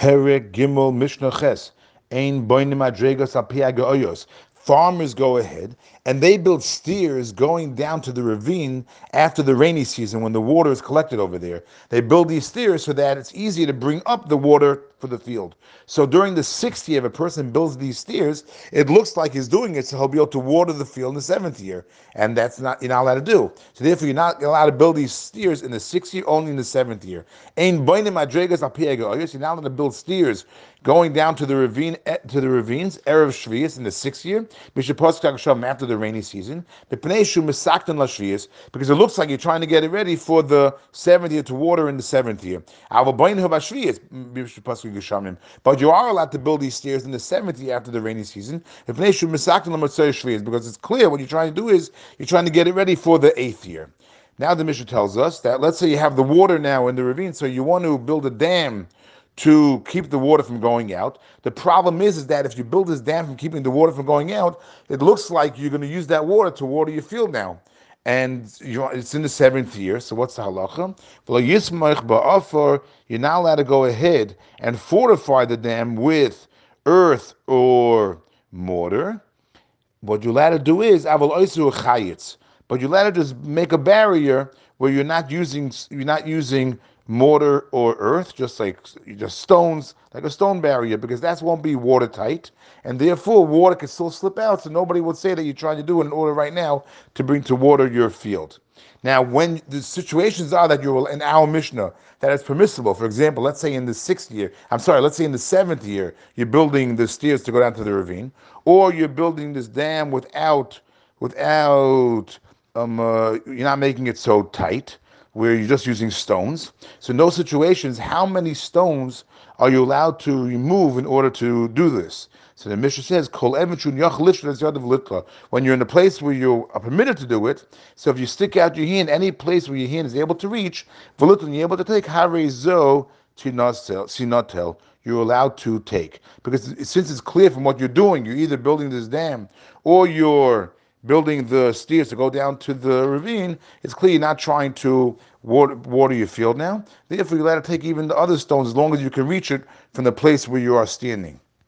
Perek Gimel Mishnah Ches. Ein boinim adregos al Farmers go ahead and they build steers going down to the ravine after the rainy season when the water is collected over there. They build these steers so that it's easier to bring up the water for the field. So during the sixth year, if a person builds these steers, it looks like he's doing it so he'll be able to water the field in the seventh year, and that's not you're not allowed to do. So therefore, you're not allowed to build these steers in the sixth year, only in the seventh year. Ein boinim adregas al You're not allowed to build steers going down to the ravine eh, to the ravines erev shvius in the sixth year. After the rainy season, because it looks like you're trying to get it ready for the seventh year to water in the seventh year. But you are allowed to build these stairs in the seventh year after the rainy season. If because it's clear what you're trying to do is you're trying to get it ready for the eighth year. Now the Mishnah tells us that let's say you have the water now in the ravine, so you want to build a dam to keep the water from going out. The problem is, is that if you build this dam from keeping the water from going out, it looks like you're going to use that water to water your field now. And it's in the seventh year, so what's the halacha? You're not allowed to go ahead and fortify the dam with earth or mortar. What you're allowed to do is, but you're allowed to just make a barrier where you're not using you're not using mortar or earth, just like just stones, like a stone barrier, because that won't be watertight, and therefore water can still slip out. So nobody would say that you're trying to do it in order right now to bring to water your field. Now, when the situations are that you're in our Mishnah that is permissible, for example, let's say in the sixth year, I'm sorry, let's say in the seventh year, you're building the stairs to go down to the ravine, or you're building this dam without without um, uh, you're not making it so tight where you're just using stones. So in those situations, how many stones are you allowed to remove in order to do this? So the Mishnah says, "Kol When you're in a place where you are permitted to do it, so if you stick out your hand, any place where your hand is able to reach, you're able to take harezo sinatel. You're allowed to take because since it's clear from what you're doing, you're either building this dam or you're building the steers to go down to the ravine, it's clear you're not trying to water, water your field now. Therefore, you're allowed to take even the other stones as long as you can reach it from the place where you are standing.